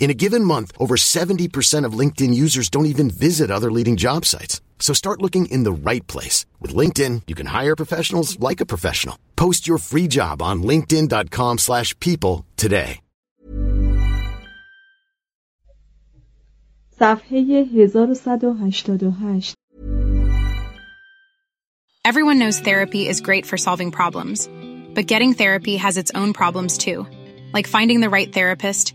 In a given month, over 70% of LinkedIn users don't even visit other leading job sites. So start looking in the right place. With LinkedIn, you can hire professionals like a professional. Post your free job on linkedin.com slash people today. صفحه 1188 Everyone knows therapy is great for solving problems, but getting therapy has its own problems too, like finding the right therapist,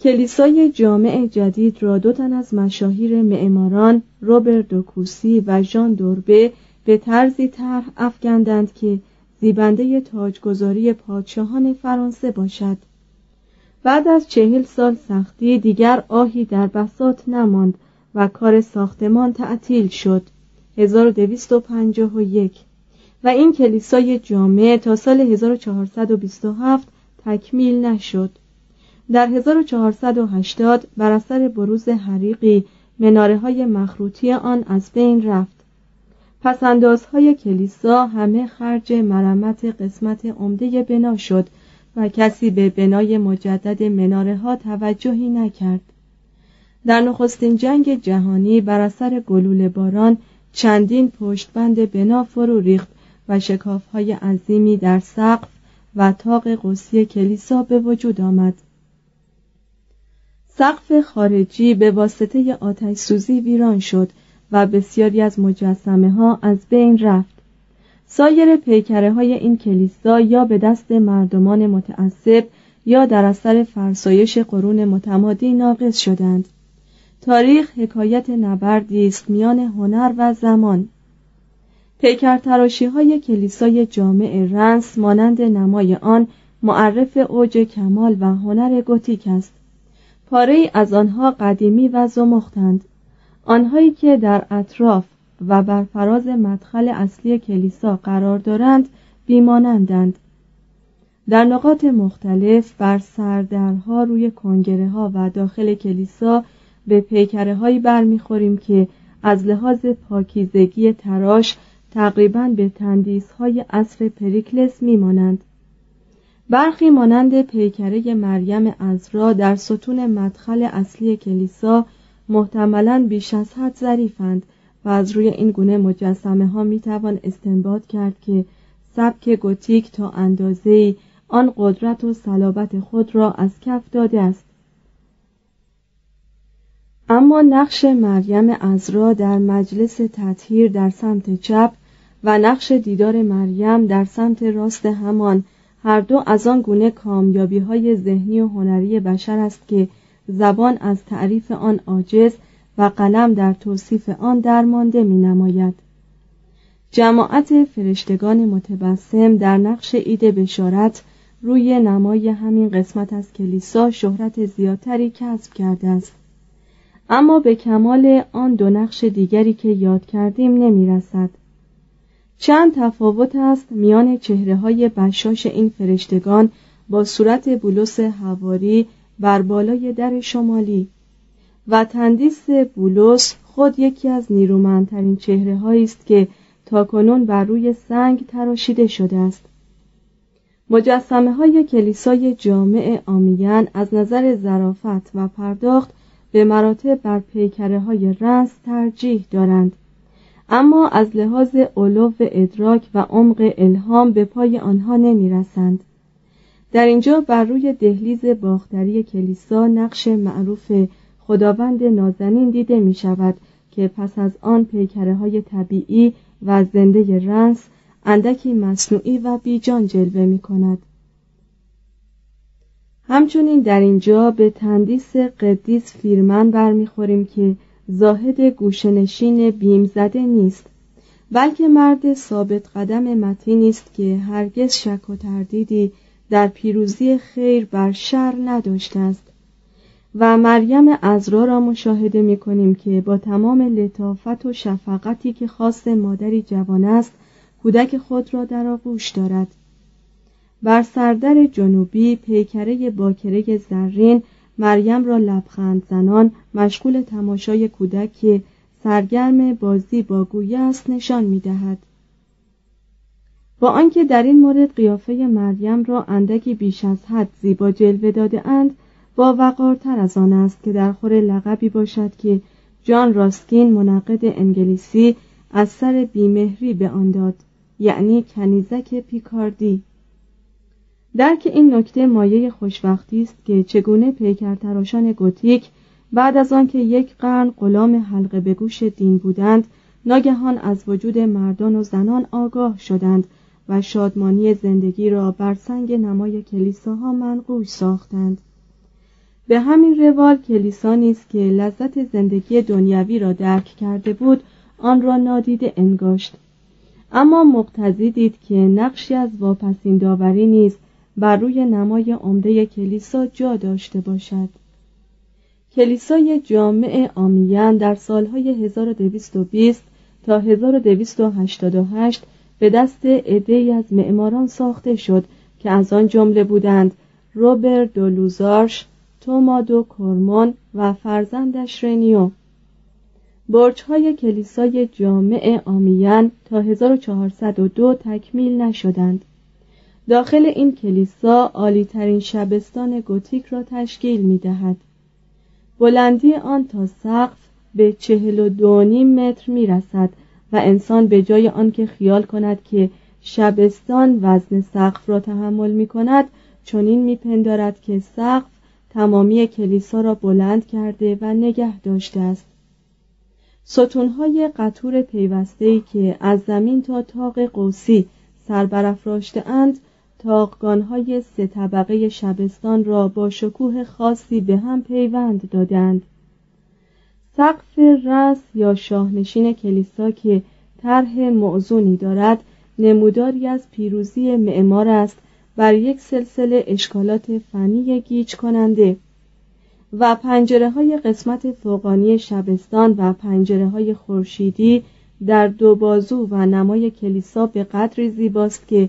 کلیسای جامع جدید را دو تن از مشاهیر معماران روبرت دوکوسی و ژان دوربه به طرزی طرح افکندند که زیبنده تاجگذاری پادشاهان فرانسه باشد. بعد از چهل سال سختی دیگر آهی در بساط نماند و کار ساختمان تعطیل شد. 1251 و این کلیسای جامع تا سال 1427 تکمیل نشد. در 1480 بر اثر بروز حریقی مناره های مخروطی آن از بین رفت. پسندازهای کلیسا همه خرج مرمت قسمت عمده بنا شد و کسی به بنای مجدد مناره ها توجهی نکرد. در نخستین جنگ جهانی بر اثر گلوله باران چندین پشتبند بنا فرو ریخت و شکاف های عظیمی در سقف و تاق قوسی کلیسا به وجود آمد. سقف خارجی به واسطه آتش سوزی ویران شد و بسیاری از مجسمه ها از بین رفت. سایر پیکره های این کلیسا یا به دست مردمان متعصب یا در اثر فرسایش قرون متمادی ناقص شدند. تاریخ حکایت نبردی است میان هنر و زمان. پیکر تراشی های کلیسای جامع رنس مانند نمای آن معرف اوج کمال و هنر گوتیک است. پاره از آنها قدیمی و زمختند. آنهایی که در اطراف و بر فراز مدخل اصلی کلیسا قرار دارند بیمانندند. در نقاط مختلف بر سردرها روی کنگره ها و داخل کلیسا به پیکره هایی برمیخوریم که از لحاظ پاکیزگی تراش تقریبا به تندیس های عصر پریکلس میمانند. برخی مانند پیکره مریم ازرا در ستون مدخل اصلی کلیسا محتملا بیش از حد ظریفند و از روی این گونه مجسمه ها می توان استنباط کرد که سبک گوتیک تا اندازه آن قدرت و صلابت خود را از کف داده است. اما نقش مریم ازرا در مجلس تطهیر در سمت چپ و نقش دیدار مریم در سمت راست همان هر دو از آن گونه کامیابی های ذهنی و هنری بشر است که زبان از تعریف آن عاجز و قلم در توصیف آن درمانده می نماید. جماعت فرشتگان متبسم در نقش عید بشارت روی نمای همین قسمت از کلیسا شهرت زیادتری کسب کرده است اما به کمال آن دو نقش دیگری که یاد کردیم نمی رسد. چند تفاوت است میان چهره های بشاش این فرشتگان با صورت بولس هواری بر بالای در شمالی. و تندیس بولس خود یکی از نیرومندترین چهره است که تاکنون بر روی سنگ تراشیده شده است. مجسمه های کلیسای جامع آمیان از نظر ظرافت و پرداخت به مراتب بر پیکره های رنس ترجیح دارند. اما از لحاظ علو ادراک و عمق الهام به پای آنها نمی رسند. در اینجا بر روی دهلیز باختری کلیسا نقش معروف خداوند نازنین دیده می شود که پس از آن پیکره های طبیعی و زنده رنس اندکی مصنوعی و بیجان جلوه می کند. همچنین در اینجا به تندیس قدیس فیرمن برمیخوریم که زاهد گوشنشین بیم زده نیست بلکه مرد ثابت قدم متینی است که هرگز شک و تردیدی در پیروزی خیر بر شر نداشته است. و مریم ازرا را مشاهده می کنیم که با تمام لطافت و شفقتی که خاص مادری جوان است کودک خود را در آغوش دارد. بر سردر جنوبی پیکره باکره زرین مریم را لبخند زنان مشغول تماشای کودک که سرگرم بازی با گویه است نشان می دهد. با آنکه در این مورد قیافه مریم را اندکی بیش از حد زیبا جلوه داده اند با وقارتر از آن است که در خور لقبی باشد که جان راستکین منقد انگلیسی از سر بیمهری به آن داد یعنی کنیزک پیکاردی درک این نکته مایه خوشبختی است که چگونه پیکرتراشان گوتیک بعد از آنکه یک قرن غلام حلقه به گوش دین بودند ناگهان از وجود مردان و زنان آگاه شدند و شادمانی زندگی را بر سنگ نمای کلیساها منقوش ساختند. به همین روال کلیسا نیست که لذت زندگی دنیوی را درک کرده بود آن را نادیده انگاشت. اما مقتضی دید که نقشی از واپسین داوری نیست بر روی نمای عمده کلیسا جا داشته باشد. کلیسای جامع آمیان در سالهای 1220 تا 1288 به دست عدهای از معماران ساخته شد که از آن جمله بودند روبرت دولوزارش، تومادو کورمون و فرزندش رنیو برج‌های کلیسای جامع آمیان تا 1402 تکمیل نشدند. داخل این کلیسا عالیترین شبستان گوتیک را تشکیل می دهد. بلندی آن تا سقف به چهل و دو متر می رسد و انسان به جای آنکه خیال کند که شبستان وزن سقف را تحمل می کند چنین می پندارد که سقف تمامی کلیسا را بلند کرده و نگه داشته است ستونهای قطور پیوسته‌ای که از زمین تا تاق قوسی سربرافراشته اند تاقگانهای سه طبقه شبستان را با شکوه خاصی به هم پیوند دادند. سقف رس یا شاهنشین کلیسا که طرح موزونی دارد نموداری از پیروزی معمار است بر یک سلسله اشکالات فنی گیج کننده و پنجره های قسمت فوقانی شبستان و پنجره های خورشیدی در دو بازو و نمای کلیسا به قدری زیباست که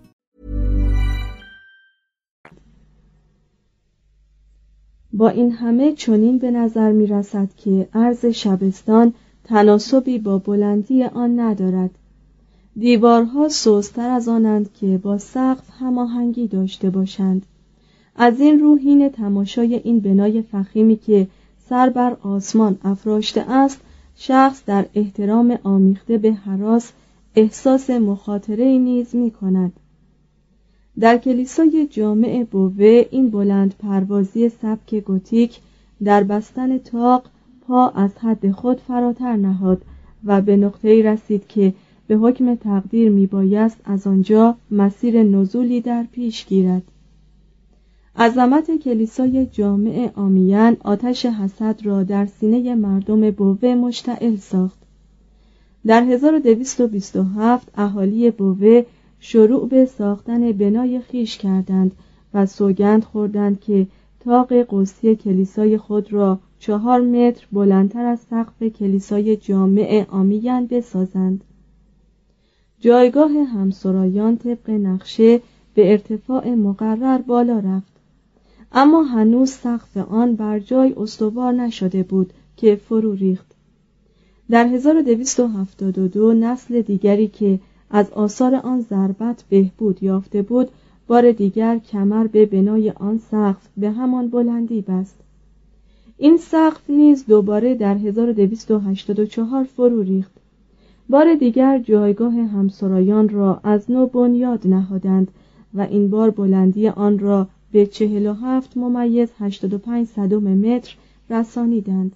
با این همه چنین به نظر می رسد که عرض شبستان تناسبی با بلندی آن ندارد. دیوارها سوستر از آنند که با سقف هماهنگی داشته باشند. از این رو حین تماشای این بنای فخیمی که سر بر آسمان افراشته است شخص در احترام آمیخته به حراس احساس مخاطره نیز می کند در کلیسای جامع بوه این بلند پروازی سبک گوتیک در بستن تاق پا از حد خود فراتر نهاد و به نقطه‌ای رسید که به حکم تقدیر میبایست از آنجا مسیر نزولی در پیش گیرد. عظمت کلیسای جامع آمیان آتش حسد را در سینه مردم بوه مشتعل ساخت. در 1227 اهالی بوه شروع به ساختن بنای خیش کردند و سوگند خوردند که تاق قوسی کلیسای خود را چهار متر بلندتر از سقف کلیسای جامع آمیان بسازند. جایگاه همسرایان طبق نقشه به ارتفاع مقرر بالا رفت. اما هنوز سقف آن بر جای استوار نشده بود که فرو ریخت. در 1272 نسل دیگری که از آثار آن ضربت بهبود یافته بود بار دیگر کمر به بنای آن سقف به همان بلندی بست. این سقف نیز دوباره در 1284 فرو ریخت. بار دیگر جایگاه همسرایان را از نو بنیاد نهادند و این بار بلندی آن را به 47 ممیز 85 صدم متر رسانیدند.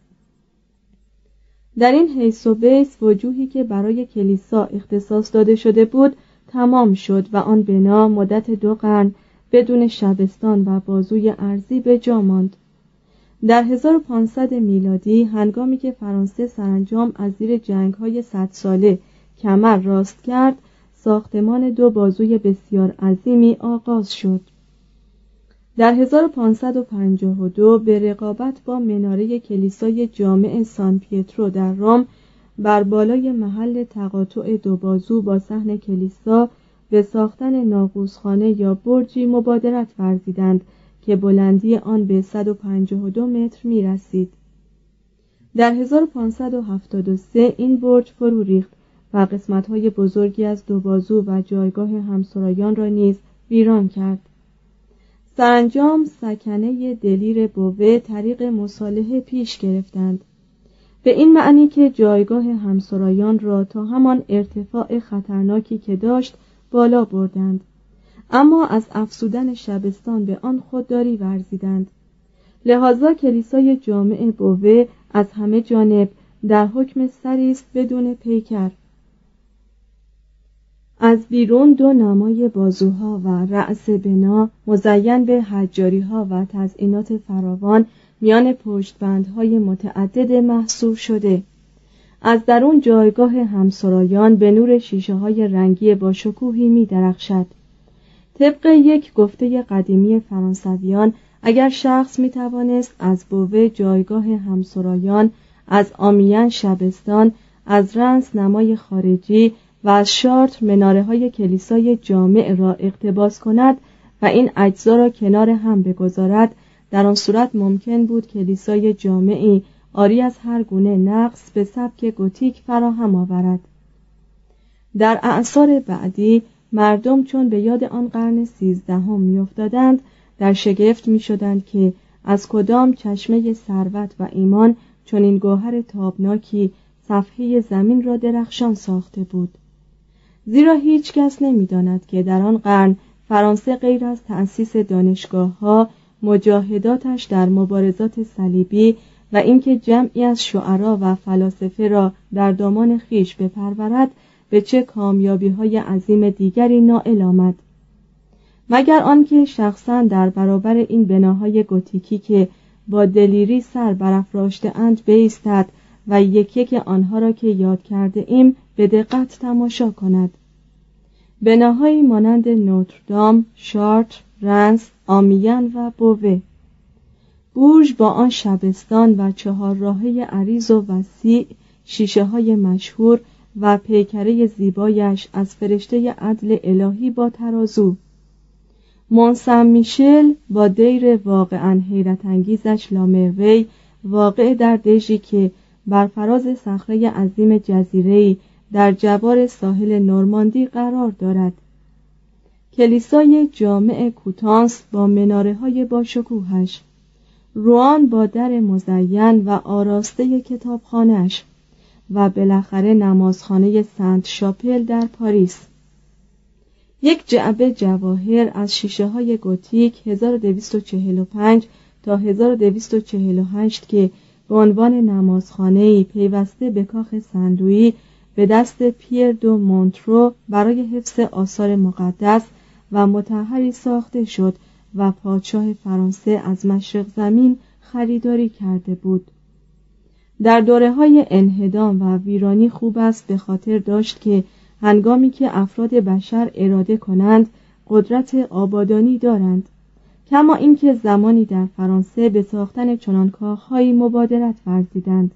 در این حیث و بیس وجوهی که برای کلیسا اختصاص داده شده بود تمام شد و آن بنا مدت دو قرن بدون شبستان و بازوی ارزی به جا ماند. در 1500 میلادی هنگامی که فرانسه سرانجام از زیر جنگ های صد ساله کمر راست کرد ساختمان دو بازوی بسیار عظیمی آغاز شد. در 1552 به رقابت با مناره کلیسای جامع سان پیترو در روم بر بالای محل تقاطع دو بازو با صحن کلیسا به ساختن ناقوسخانه یا برجی مبادرت ورزیدند که بلندی آن به 152 متر می رسید. در 1573 این برج فرو ریخت و قسمت‌های بزرگی از دو بازو و جایگاه همسرایان را نیز ویران کرد. سرانجام سکنه دلیر بوه طریق مصالحه پیش گرفتند. به این معنی که جایگاه همسرایان را تا همان ارتفاع خطرناکی که داشت بالا بردند. اما از افسودن شبستان به آن خودداری ورزیدند. لحاظا کلیسای جامع بوه از همه جانب در حکم سری است بدون پیکر. از بیرون دو نمای بازوها و رأس بنا مزین به حجاری ها و تزئینات فراوان میان پشتبندهای متعدد محصور شده از درون جایگاه همسرایان به نور شیشه های رنگی با شکوهی می درخشد. طبق یک گفته قدیمی فرانسویان اگر شخص می توانست از بوه جایگاه همسرایان از آمیان شبستان از رنس نمای خارجی و از شارت مناره های کلیسای جامع را اقتباس کند و این اجزا را کنار هم بگذارد. در آن صورت ممکن بود کلیسای جامعی آری از هر گونه نقص به سبک گوتیک فراهم آورد. در اعثار بعدی مردم چون به یاد آن قرن سیزدهم میافتادند در شگفت می‌شدند که از کدام چشمه ثروت و ایمان چون این گوهر تابناکی صفحه زمین را درخشان ساخته بود. زیرا هیچ کس نمی داند که در آن قرن فرانسه غیر از تأسیس دانشگاه ها مجاهداتش در مبارزات صلیبی و اینکه جمعی از شعرا و فلاسفه را در دامان خیش بپرورد به چه کامیابی های عظیم دیگری نائل آمد. مگر آنکه شخصا در برابر این بناهای گوتیکی که با دلیری سر برافراشته اند بیستد و یک یک آنها را که یاد کرده ایم به دقت تماشا کند. بناهایی مانند نوتردام، شارت، رنس، آمیان و بوه بورژ با آن شبستان و چهار راهه عریض و وسیع شیشه های مشهور و پیکره زیبایش از فرشته عدل الهی با ترازو. مونسم میشل با دیر واقعا حیرت انگیزش لامروی واقع در دژی که بر فراز صخره عظیم جزیره‌ای در جوار ساحل نورماندی قرار دارد. کلیسای جامع کوتانس با مناره های باشکوهش روان با در مزین و آراسته کتابخانهش و بالاخره نمازخانه سنت شاپل در پاریس. یک جعبه جواهر از شیشه های گوتیک 1245 تا 1248 که به عنوان نمازخانه پیوسته به کاخ سندویی به دست پیر دو مونترو برای حفظ آثار مقدس و متحری ساخته شد و پادشاه فرانسه از مشرق زمین خریداری کرده بود. در دوره های انهدام و ویرانی خوب است به خاطر داشت که هنگامی که افراد بشر اراده کنند قدرت آبادانی دارند. کما اینکه زمانی در فرانسه به ساختن چنان کاخهایی مبادرت ورزیدند.